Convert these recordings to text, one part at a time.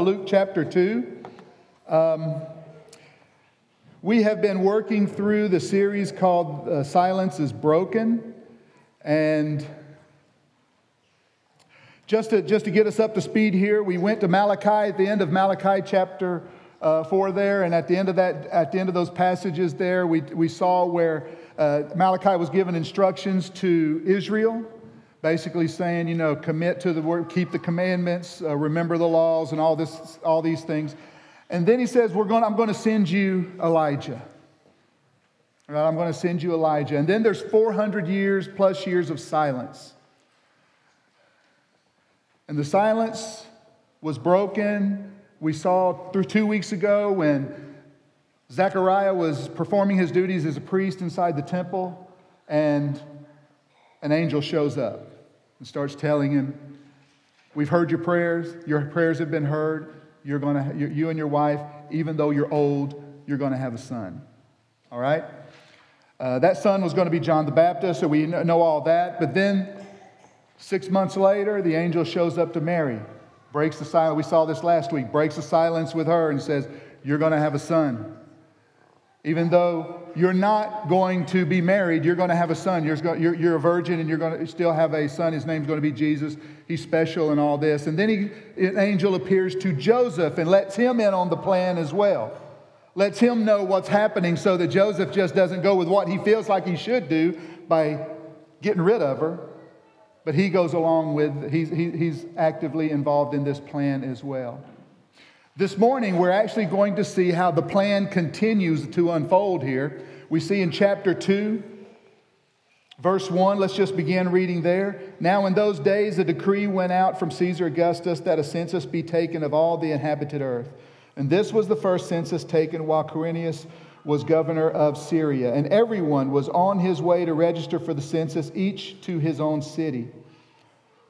Luke chapter 2. Um, we have been working through the series called uh, Silence is Broken. And just to, just to get us up to speed here, we went to Malachi at the end of Malachi chapter uh, 4 there. And at the end of that, at the end of those passages there, we, we saw where uh, Malachi was given instructions to Israel basically saying, you know, commit to the word, keep the commandments, uh, remember the laws, and all this, all these things. And then he says, "We're going. I'm going to send you Elijah. I'm going to send you Elijah." And then there's 400 years plus years of silence. And the silence was broken. We saw through two weeks ago when Zechariah was performing his duties as a priest inside the temple, and an angel shows up and starts telling him, We've heard your prayers. Your prayers have been heard. You're to, you and your wife, even though you're old, you're going to have a son. All right? Uh, that son was going to be John the Baptist, so we know all that. But then, six months later, the angel shows up to Mary, breaks the silence. We saw this last week, breaks the silence with her and says, You're going to have a son. Even though you're not going to be married, you're going to have a son. You're, you're, you're, a virgin and you're going to still have a son. His name's going to be Jesus. He's special and all this. And then he, an angel appears to Joseph and lets him in on the plan as well. Lets him know what's happening so that Joseph just doesn't go with what he feels like he should do by getting rid of her. But he goes along with, he's, he, he's actively involved in this plan as well. This morning, we're actually going to see how the plan continues to unfold here. We see in chapter 2, verse 1, let's just begin reading there. Now, in those days, a decree went out from Caesar Augustus that a census be taken of all the inhabited earth. And this was the first census taken while Quirinius was governor of Syria. And everyone was on his way to register for the census, each to his own city.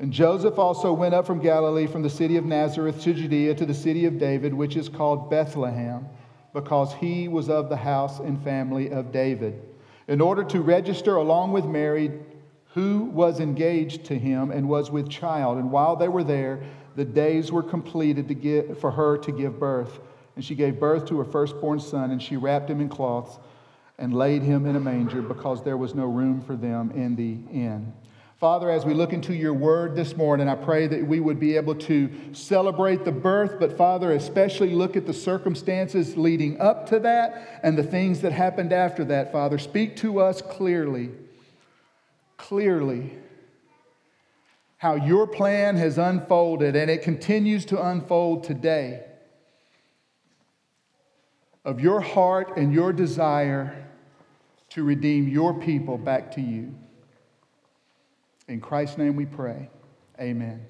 And Joseph also went up from Galilee, from the city of Nazareth to Judea, to the city of David, which is called Bethlehem, because he was of the house and family of David, in order to register along with Mary, who was engaged to him and was with child. And while they were there, the days were completed to get, for her to give birth. And she gave birth to her firstborn son, and she wrapped him in cloths and laid him in a manger because there was no room for them in the inn. Father, as we look into your word this morning, I pray that we would be able to celebrate the birth, but Father, especially look at the circumstances leading up to that and the things that happened after that, Father. Speak to us clearly, clearly, how your plan has unfolded and it continues to unfold today of your heart and your desire to redeem your people back to you. In Christ's name we pray. Amen.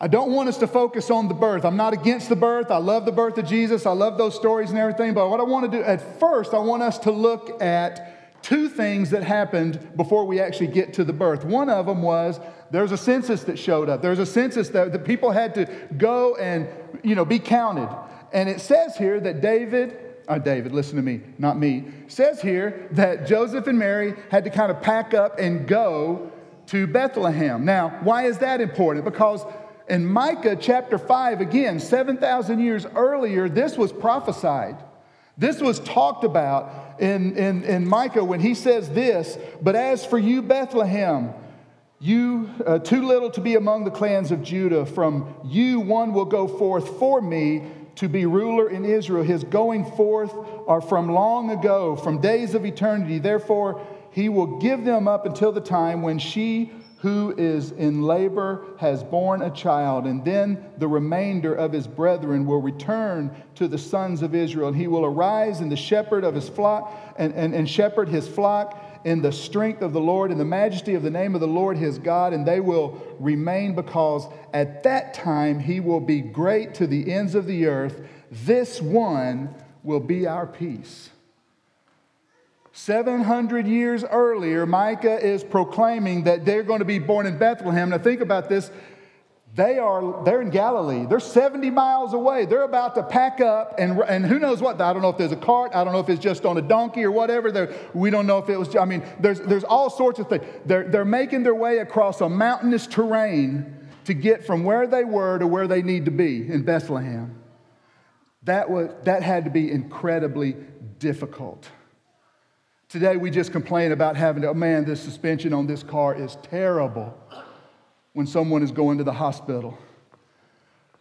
I don't want us to focus on the birth. I'm not against the birth. I love the birth of Jesus. I love those stories and everything. But what I want to do at first, I want us to look at two things that happened before we actually get to the birth. One of them was there's a census that showed up. There's a census that the people had to go and you know be counted. And it says here that David uh, David, listen to me, not me, says here that Joseph and Mary had to kind of pack up and go to Bethlehem. Now, why is that important? Because in Micah chapter 5, again, 7,000 years earlier, this was prophesied. This was talked about in, in, in Micah when he says this But as for you, Bethlehem, you uh, too little to be among the clans of Judah, from you one will go forth for me to be ruler in Israel. His going forth are from long ago, from days of eternity. Therefore, he will give them up until the time when she who is in labor has borne a child, and then the remainder of his brethren will return to the sons of Israel. And he will arise in the shepherd of his flock and, and, and shepherd his flock in the strength of the Lord, in the majesty of the name of the Lord his God, and they will remain because at that time he will be great to the ends of the earth. This one will be our peace. 700 years earlier, Micah is proclaiming that they're going to be born in Bethlehem. Now, think about this. They are, they're in Galilee. They're 70 miles away. They're about to pack up, and, and who knows what? I don't know if there's a cart. I don't know if it's just on a donkey or whatever. They're, we don't know if it was, I mean, there's, there's all sorts of things. They're, they're making their way across a mountainous terrain to get from where they were to where they need to be in Bethlehem. That, was, that had to be incredibly difficult. Today, we just complain about having to, oh man, this suspension on this car is terrible when someone is going to the hospital.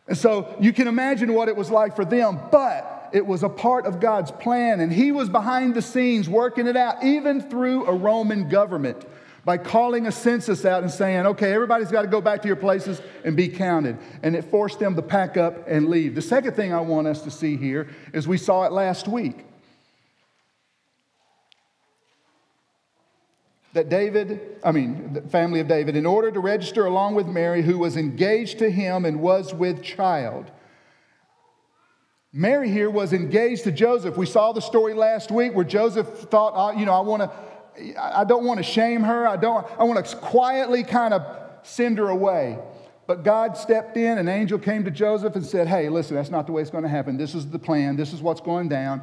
And so you can imagine what it was like for them, but it was a part of God's plan, and He was behind the scenes working it out, even through a Roman government by calling a census out and saying, okay, everybody's got to go back to your places and be counted. And it forced them to pack up and leave. The second thing I want us to see here is we saw it last week. That David, I mean, the family of David, in order to register along with Mary, who was engaged to him and was with child. Mary here was engaged to Joseph. We saw the story last week where Joseph thought, you know, I want to, I don't want to shame her. I don't, I want to quietly kind of send her away. But God stepped in, an angel came to Joseph and said, Hey, listen, that's not the way it's going to happen. This is the plan. This is what's going down.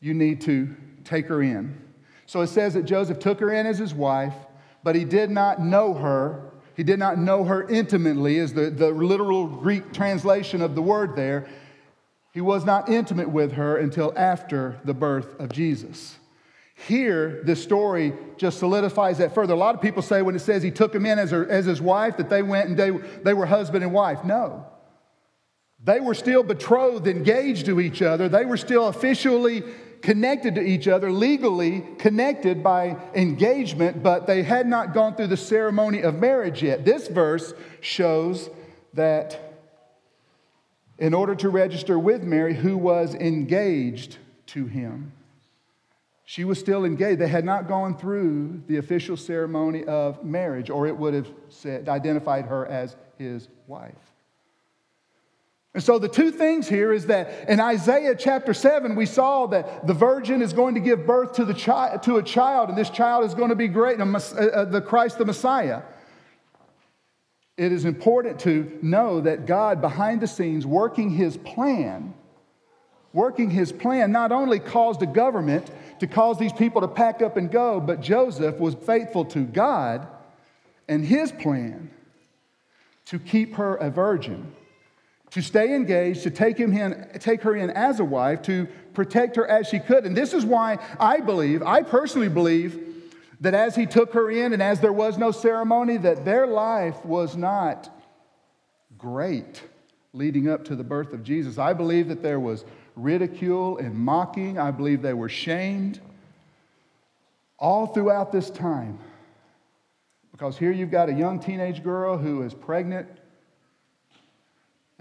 You need to take her in. So it says that Joseph took her in as his wife, but he did not know her. He did not know her intimately, is the, the literal Greek translation of the word there. He was not intimate with her until after the birth of Jesus. Here, this story just solidifies that further. A lot of people say when it says he took him in as, her, as his wife that they went and they, they were husband and wife. No. They were still betrothed, engaged to each other. They were still officially connected to each other, legally connected by engagement, but they had not gone through the ceremony of marriage yet. This verse shows that in order to register with Mary, who was engaged to him, she was still engaged. They had not gone through the official ceremony of marriage, or it would have said, identified her as his wife. And so, the two things here is that in Isaiah chapter 7, we saw that the virgin is going to give birth to, the chi- to a child, and this child is going to be great, and uh, uh, the Christ the Messiah. It is important to know that God, behind the scenes, working his plan, working his plan, not only caused a government to cause these people to pack up and go, but Joseph was faithful to God and his plan to keep her a virgin to stay engaged, to take, him in, take her in as a wife, to protect her as she could. And this is why I believe, I personally believe, that as he took her in and as there was no ceremony, that their life was not great leading up to the birth of Jesus. I believe that there was ridicule and mocking. I believe they were shamed all throughout this time. Because here you've got a young teenage girl who is pregnant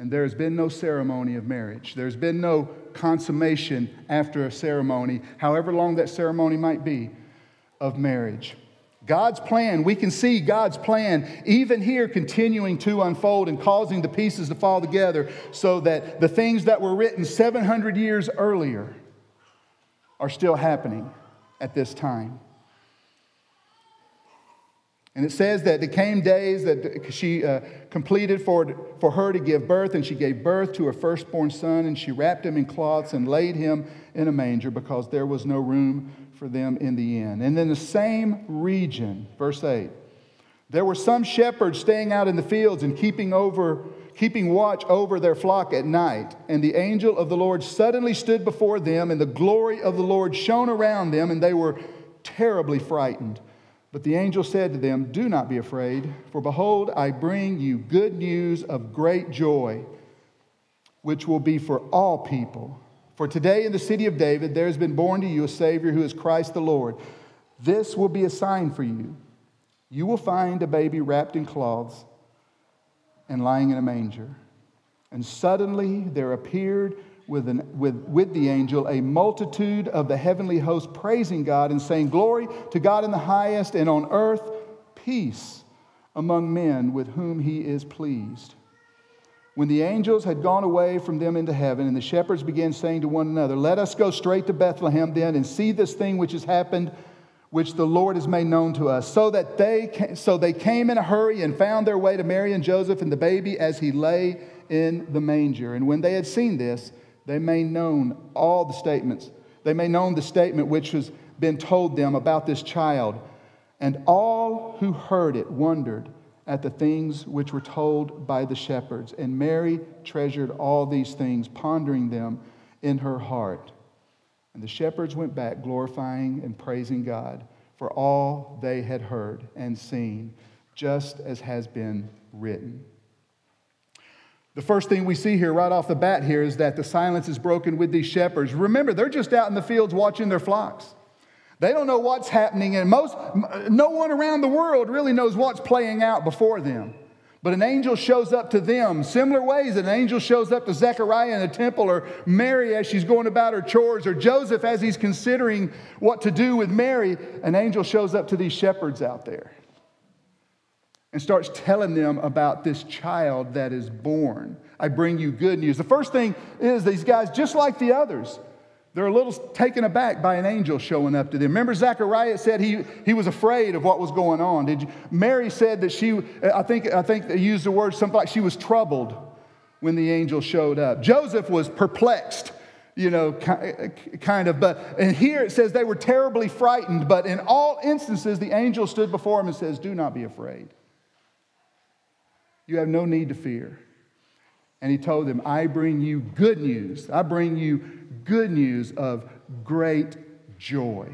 and there has been no ceremony of marriage. There's been no consummation after a ceremony, however long that ceremony might be, of marriage. God's plan, we can see God's plan even here continuing to unfold and causing the pieces to fall together so that the things that were written 700 years earlier are still happening at this time. And it says that there came days that she uh, completed for, for her to give birth, and she gave birth to her firstborn son, and she wrapped him in cloths and laid him in a manger because there was no room for them in the inn. And in the same region, verse 8, there were some shepherds staying out in the fields and keeping over keeping watch over their flock at night. And the angel of the Lord suddenly stood before them, and the glory of the Lord shone around them, and they were terribly frightened. But the angel said to them, Do not be afraid, for behold, I bring you good news of great joy, which will be for all people. For today in the city of David there has been born to you a Savior who is Christ the Lord. This will be a sign for you. You will find a baby wrapped in cloths and lying in a manger. And suddenly there appeared with, an, with, with the angel a multitude of the heavenly host praising God and saying, Glory to God in the highest, and on earth peace among men with whom he is pleased. When the angels had gone away from them into heaven, and the shepherds began saying to one another, Let us go straight to Bethlehem then and see this thing which has happened, which the Lord has made known to us. So that they so they came in a hurry and found their way to Mary and Joseph and the baby as he lay in the manger. And when they had seen this, they made known all the statements. They made known the statement which has been told them about this child. And all who heard it wondered at the things which were told by the shepherds. And Mary treasured all these things, pondering them in her heart. And the shepherds went back, glorifying and praising God for all they had heard and seen, just as has been written. The first thing we see here right off the bat here is that the silence is broken with these shepherds. Remember, they're just out in the fields watching their flocks. They don't know what's happening, and most, no one around the world really knows what's playing out before them. But an angel shows up to them, similar ways an angel shows up to Zechariah in the temple, or Mary as she's going about her chores, or Joseph as he's considering what to do with Mary. An angel shows up to these shepherds out there and starts telling them about this child that is born. I bring you good news. The first thing is these guys, just like the others, they're a little taken aback by an angel showing up to them. Remember, Zechariah said he, he was afraid of what was going on. Did you? Mary said that she, I think, I think they used the word something like she was troubled when the angel showed up. Joseph was perplexed, you know, kind of. But and here it says they were terribly frightened. But in all instances, the angel stood before him and says, "Do not be afraid. You have no need to fear." And he told them, "I bring you good news. I bring you." good news of great joy.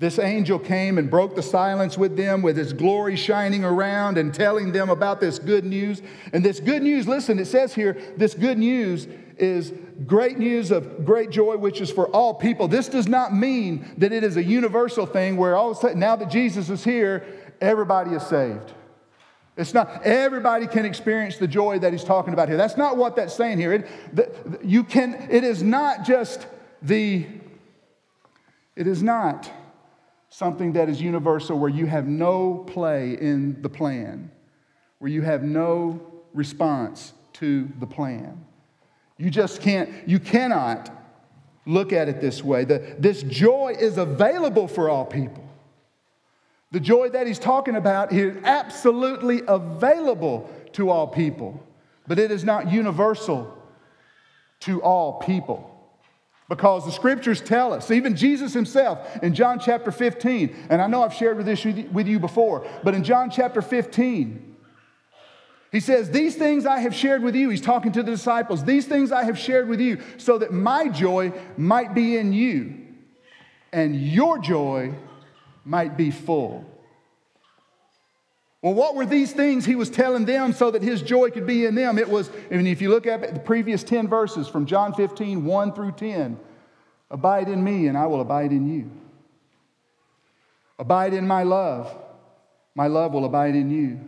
This angel came and broke the silence with them with his glory shining around and telling them about this good news. And this good news, listen, it says here, this good news is great news of great joy, which is for all people. This does not mean that it is a universal thing where all of a sudden, now that Jesus is here, everybody is saved. It's not everybody can experience the joy that he's talking about here. That's not what that's saying here. It, the, you can, it is not just the, it is not something that is universal where you have no play in the plan, where you have no response to the plan. You just can't, you cannot look at it this way. The, this joy is available for all people. The joy that he's talking about is absolutely available to all people, but it is not universal to all people. Because the scriptures tell us, even Jesus himself in John chapter 15, and I know I've shared this with you before, but in John chapter 15, he says, These things I have shared with you. He's talking to the disciples. These things I have shared with you so that my joy might be in you and your joy might be full. Well, what were these things he was telling them so that his joy could be in them? It was, I mean, if you look at the previous 10 verses from John 15, 1 through 10, abide in me and I will abide in you. Abide in my love, my love will abide in you.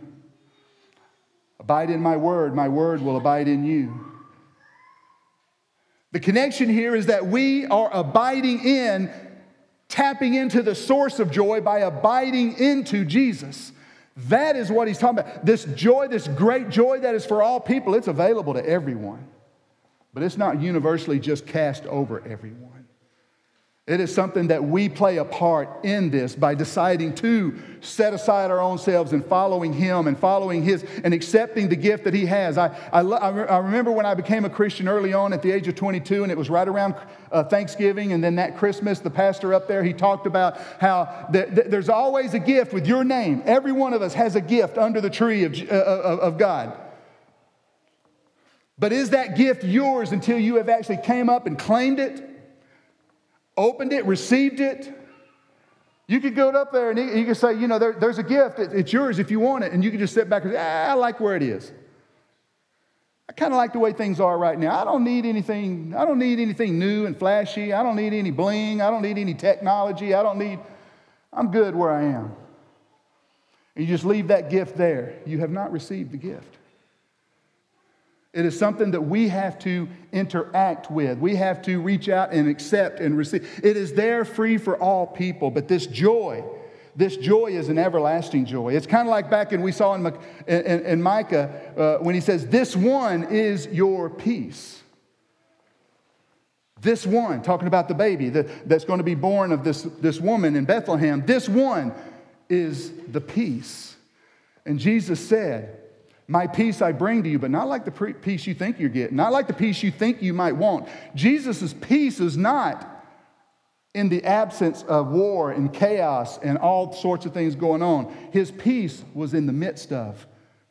Abide in my word, my word will abide in you. The connection here is that we are abiding in tapping into the source of joy by abiding into Jesus. That is what he's talking about. This joy, this great joy that is for all people, it's available to everyone. But it's not universally just cast over everyone. It is something that we play a part in this by deciding to set aside our own selves and following Him and following His and accepting the gift that He has. I, I, I remember when I became a Christian early on at the age of 22, and it was right around uh, Thanksgiving and then that Christmas, the pastor up there, he talked about how th- th- there's always a gift with your name. Every one of us has a gift under the tree of, uh, of, of God. But is that gift yours until you have actually came up and claimed it? Opened it, received it. You could go up there and you could say, you know, there, there's a gift. it's yours if you want it. And you could just sit back and say, ah, I like where it is. I kind of like the way things are right now. I don't need anything. I don't need anything new and flashy. I don't need any bling. I don't need any technology. I don't need. I'm good where I am. And you just leave that gift there. You have not received the gift. It is something that we have to interact with. We have to reach out and accept and receive. It is there free for all people, but this joy, this joy is an everlasting joy. It's kind of like back in we saw in, in, in Micah uh, when he says, This one is your peace. This one, talking about the baby that, that's going to be born of this, this woman in Bethlehem, this one is the peace. And Jesus said, my peace I bring to you, but not like the peace you think you're getting, not like the peace you think you might want. Jesus' peace is not in the absence of war and chaos and all sorts of things going on. His peace was in the midst of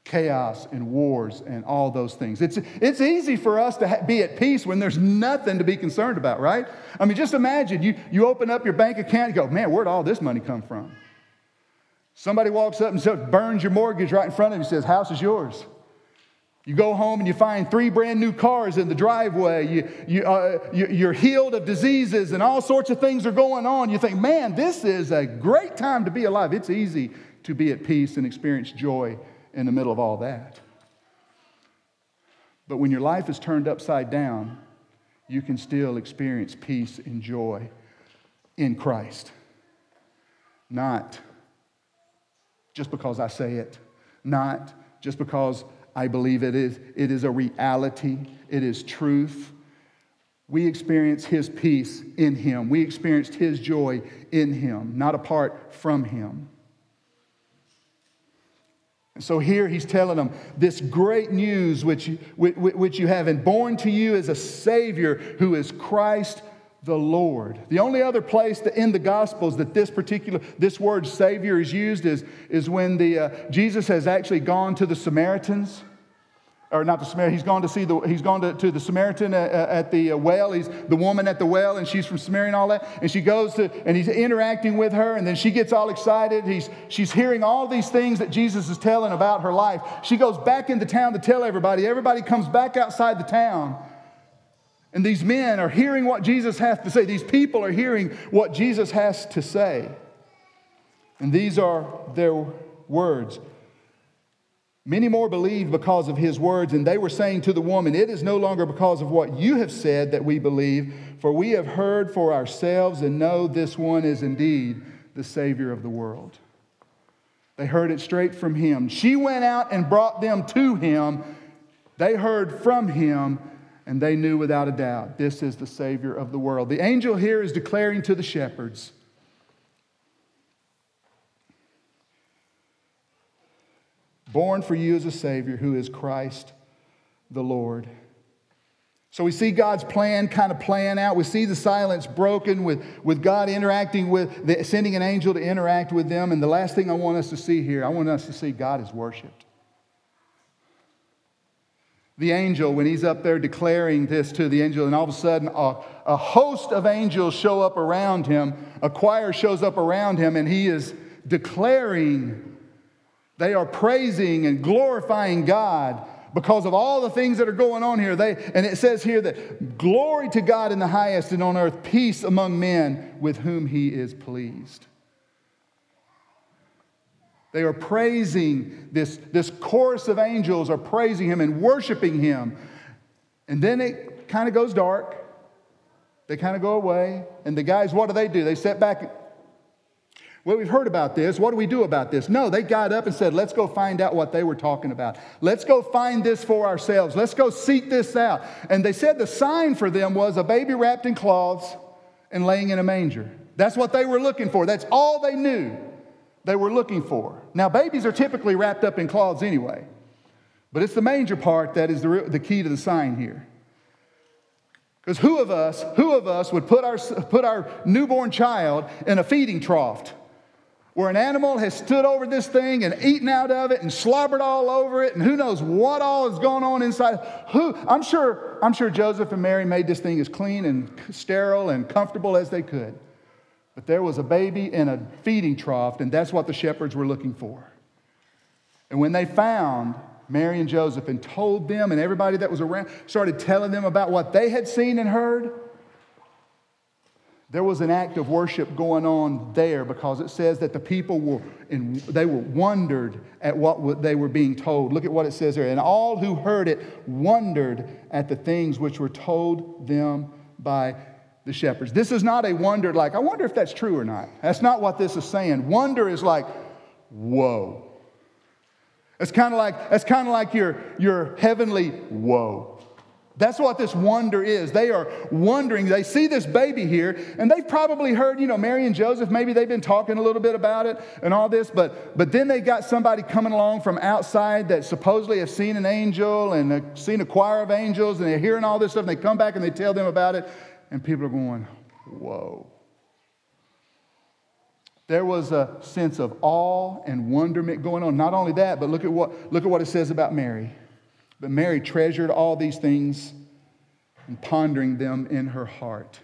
chaos and wars and all those things. It's, it's easy for us to ha- be at peace when there's nothing to be concerned about, right? I mean, just imagine you, you open up your bank account and go, man, where'd all this money come from? Somebody walks up and burns your mortgage right in front of you says, house is yours. You go home and you find three brand new cars in the driveway. You, you, uh, you're healed of diseases and all sorts of things are going on. You think, man, this is a great time to be alive. It's easy to be at peace and experience joy in the middle of all that. But when your life is turned upside down, you can still experience peace and joy in Christ. Not just because I say it, not just because I believe it is, it is a reality, it is truth. We experience His peace in Him. We experienced His joy in Him, not apart from Him. And so here he's telling them this great news which, which you have, and born to you is a Savior who is Christ the Lord. The only other place that in the Gospels that this particular this word Savior is used is, is when the, uh, Jesus has actually gone to the Samaritans or not the Samaritan, he's gone to see the, he's gone to, to the Samaritan at, at the uh, well. He's the woman at the well, and she's from Samaria and all that. And she goes to, and he's interacting with her, and then she gets all excited. He's, she's hearing all these things that Jesus is telling about her life. She goes back into town to tell everybody. Everybody comes back outside the town. And these men are hearing what Jesus has to say. These people are hearing what Jesus has to say. And these are their words. Many more believed because of his words, and they were saying to the woman, It is no longer because of what you have said that we believe, for we have heard for ourselves and know this one is indeed the Savior of the world. They heard it straight from him. She went out and brought them to him. They heard from him, and they knew without a doubt this is the Savior of the world. The angel here is declaring to the shepherds born for you as a Savior who is Christ the Lord. So we see God's plan kind of playing out. We see the silence broken with, with God interacting with, the, sending an angel to interact with them. And the last thing I want us to see here, I want us to see God is worshiped. The angel, when he's up there declaring this to the angel, and all of a sudden a, a host of angels show up around him, a choir shows up around him, and he is declaring they are praising and glorifying God because of all the things that are going on here. They, and it says here that glory to God in the highest and on earth, peace among men with whom he is pleased. They are praising this, this chorus of angels are praising him and worshiping him. And then it kind of goes dark. They kind of go away. And the guys, what do they do? They sit back well, we've heard about this. What do we do about this? No, they got up and said, let's go find out what they were talking about. Let's go find this for ourselves. Let's go seek this out. And they said the sign for them was a baby wrapped in cloths and laying in a manger. That's what they were looking for. That's all they knew they were looking for. Now, babies are typically wrapped up in cloths anyway, but it's the manger part that is the, the key to the sign here. Because who of us, who of us would put our, put our newborn child in a feeding trough where an animal has stood over this thing and eaten out of it and slobbered all over it and who knows what all is going on inside who i'm sure i'm sure joseph and mary made this thing as clean and sterile and comfortable as they could but there was a baby in a feeding trough and that's what the shepherds were looking for and when they found mary and joseph and told them and everybody that was around started telling them about what they had seen and heard there was an act of worship going on there because it says that the people were in, they were wondered at what they were being told. Look at what it says there. And all who heard it wondered at the things which were told them by the shepherds. This is not a wonder like, I wonder if that's true or not. That's not what this is saying. Wonder is like, whoa. It's kind of like, it's kind of like your, your heavenly whoa. That's what this wonder is. They are wondering. They see this baby here, and they've probably heard, you know, Mary and Joseph, maybe they've been talking a little bit about it and all this, but, but then they got somebody coming along from outside that supposedly have seen an angel and uh, seen a choir of angels, and they're hearing all this stuff, and they come back and they tell them about it, and people are going, whoa. There was a sense of awe and wonderment going on. Not only that, but look at what, look at what it says about Mary. But Mary treasured all these things and pondering them in her heart.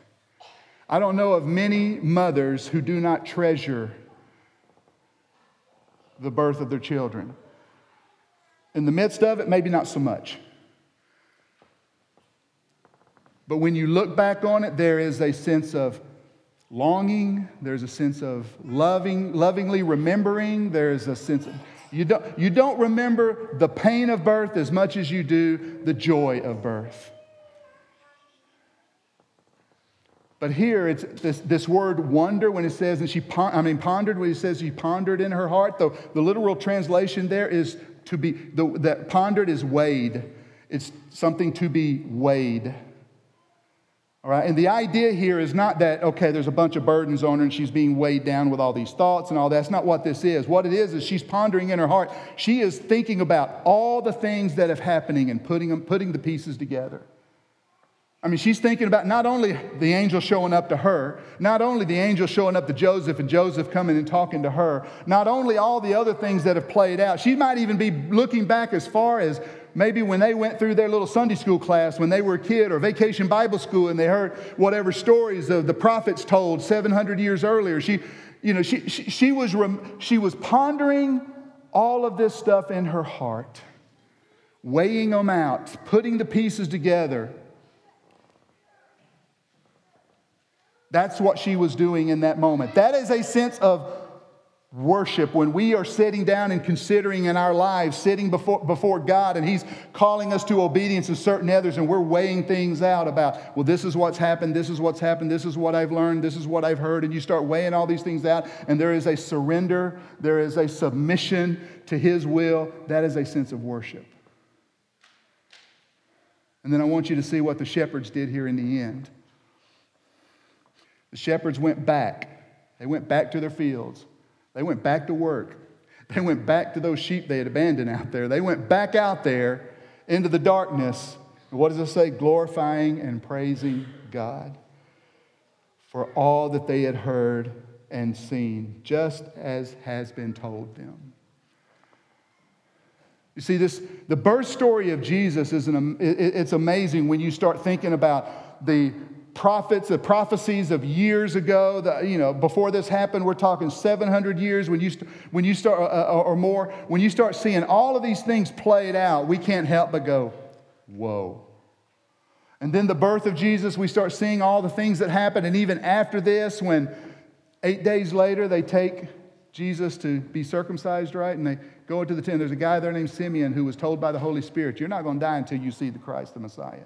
I don't know of many mothers who do not treasure the birth of their children. In the midst of it, maybe not so much. But when you look back on it, there is a sense of longing, there's a sense of loving, lovingly remembering, there's a sense of you don't, you don't remember the pain of birth as much as you do the joy of birth. But here it's this, this word wonder when it says and she, I mean, pondered, when it says she pondered in her heart. The, the literal translation there is to be, the, that pondered is weighed. It's something to be weighed. All right, and the idea here is not that, okay, there's a bunch of burdens on her and she's being weighed down with all these thoughts and all that. That's not what this is. What it is is she's pondering in her heart. She is thinking about all the things that have happening and putting, them, putting the pieces together. I mean, she's thinking about not only the angel showing up to her, not only the angel showing up to Joseph and Joseph coming and talking to her, not only all the other things that have played out. She might even be looking back as far as maybe when they went through their little Sunday school class when they were a kid or vacation Bible school and they heard whatever stories of the prophets told 700 years earlier. She, you know, she, she, she was, she was pondering all of this stuff in her heart, weighing them out, putting the pieces together. That's what she was doing in that moment. That is a sense of worship, when we are sitting down and considering in our lives, sitting before, before God, and He's calling us to obedience in certain others, and we're weighing things out about, well, this is what's happened, this is what's happened, this is what I've learned, this is what I've heard, and you start weighing all these things out, and there is a surrender, there is a submission to His will. That is a sense of worship. And then I want you to see what the shepherds did here in the end. The shepherds went back. They went back to their fields. They went back to work. They went back to those sheep they had abandoned out there. They went back out there into the darkness. And what does it say? Glorifying and praising God for all that they had heard and seen, just as has been told them. You see, this, the birth story of Jesus is an, it's amazing when you start thinking about the prophets, the prophecies of years ago, the, you know, before this happened, we're talking 700 years when you, when you start, uh, uh, or more, when you start seeing all of these things played out, we can't help but go, whoa. And then the birth of Jesus, we start seeing all the things that happen. And even after this, when eight days later they take Jesus to be circumcised, right? And they go into the tent. There's a guy there named Simeon who was told by the Holy Spirit, You're not going to die until you see the Christ, the Messiah.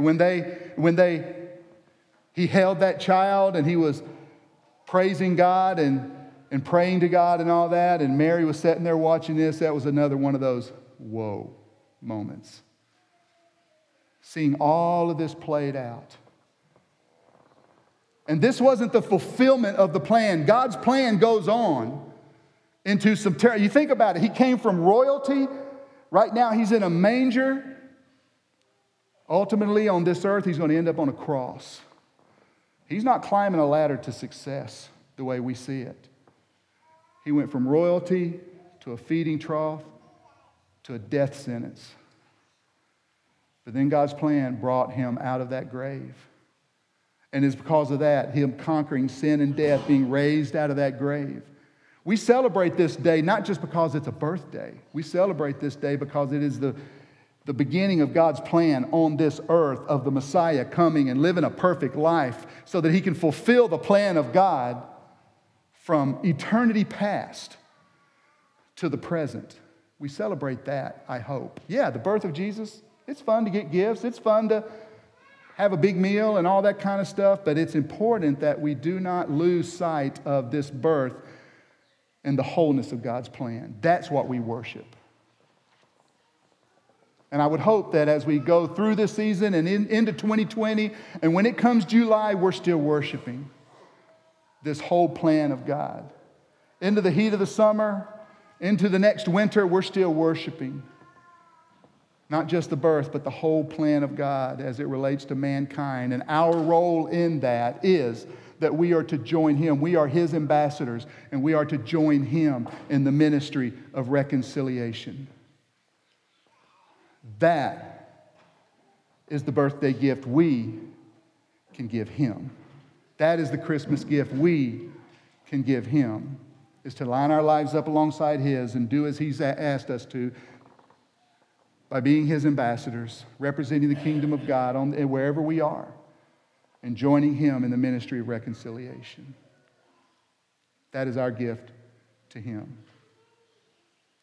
When they, when they, he held that child and he was praising God and, and praying to God and all that, and Mary was sitting there watching this, that was another one of those whoa moments. Seeing all of this played out. And this wasn't the fulfillment of the plan. God's plan goes on into some terror. You think about it, he came from royalty. Right now, he's in a manger. Ultimately, on this earth, he's going to end up on a cross. He's not climbing a ladder to success the way we see it. He went from royalty to a feeding trough to a death sentence. But then God's plan brought him out of that grave. And it's because of that, him conquering sin and death, being raised out of that grave. We celebrate this day not just because it's a birthday, we celebrate this day because it is the the beginning of God's plan on this earth of the Messiah coming and living a perfect life so that he can fulfill the plan of God from eternity past to the present. We celebrate that, I hope. Yeah, the birth of Jesus, it's fun to get gifts, it's fun to have a big meal and all that kind of stuff, but it's important that we do not lose sight of this birth and the wholeness of God's plan. That's what we worship. And I would hope that as we go through this season and in, into 2020, and when it comes July, we're still worshiping this whole plan of God. Into the heat of the summer, into the next winter, we're still worshiping. Not just the birth, but the whole plan of God as it relates to mankind. And our role in that is that we are to join him. We are his ambassadors, and we are to join him in the ministry of reconciliation. That is the birthday gift we can give him. That is the Christmas gift we can give him, is to line our lives up alongside his and do as he's asked us to by being his ambassadors, representing the kingdom of God on, wherever we are, and joining him in the ministry of reconciliation. That is our gift to him.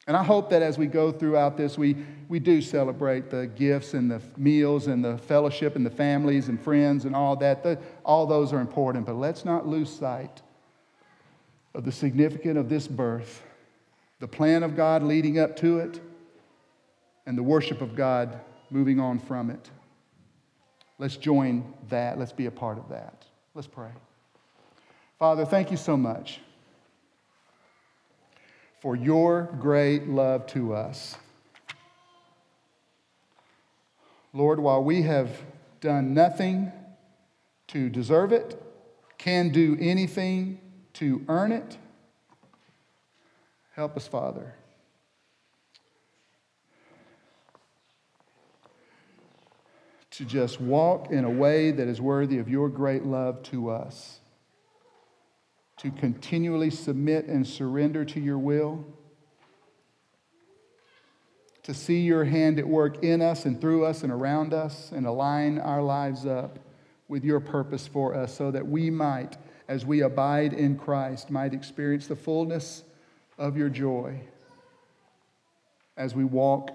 And I hope that as we go throughout this, we, we do celebrate the gifts and the meals and the fellowship and the families and friends and all that. The, all those are important, but let's not lose sight of the significance of this birth, the plan of God leading up to it, and the worship of God moving on from it. Let's join that. Let's be a part of that. Let's pray. Father, thank you so much for your great love to us. Lord, while we have done nothing to deserve it, can do anything to earn it, help us, Father. To just walk in a way that is worthy of your great love to us to continually submit and surrender to your will, to see your hand at work in us and through us and around us, and align our lives up with your purpose for us so that we might, as we abide in Christ, might experience the fullness of your joy as we walk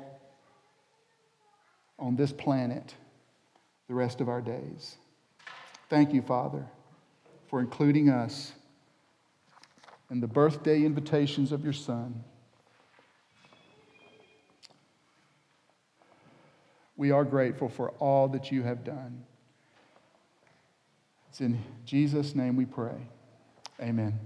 on this planet the rest of our days. Thank you, Father, for including us and the birthday invitations of your Son. We are grateful for all that you have done. It's in Jesus' name we pray. Amen.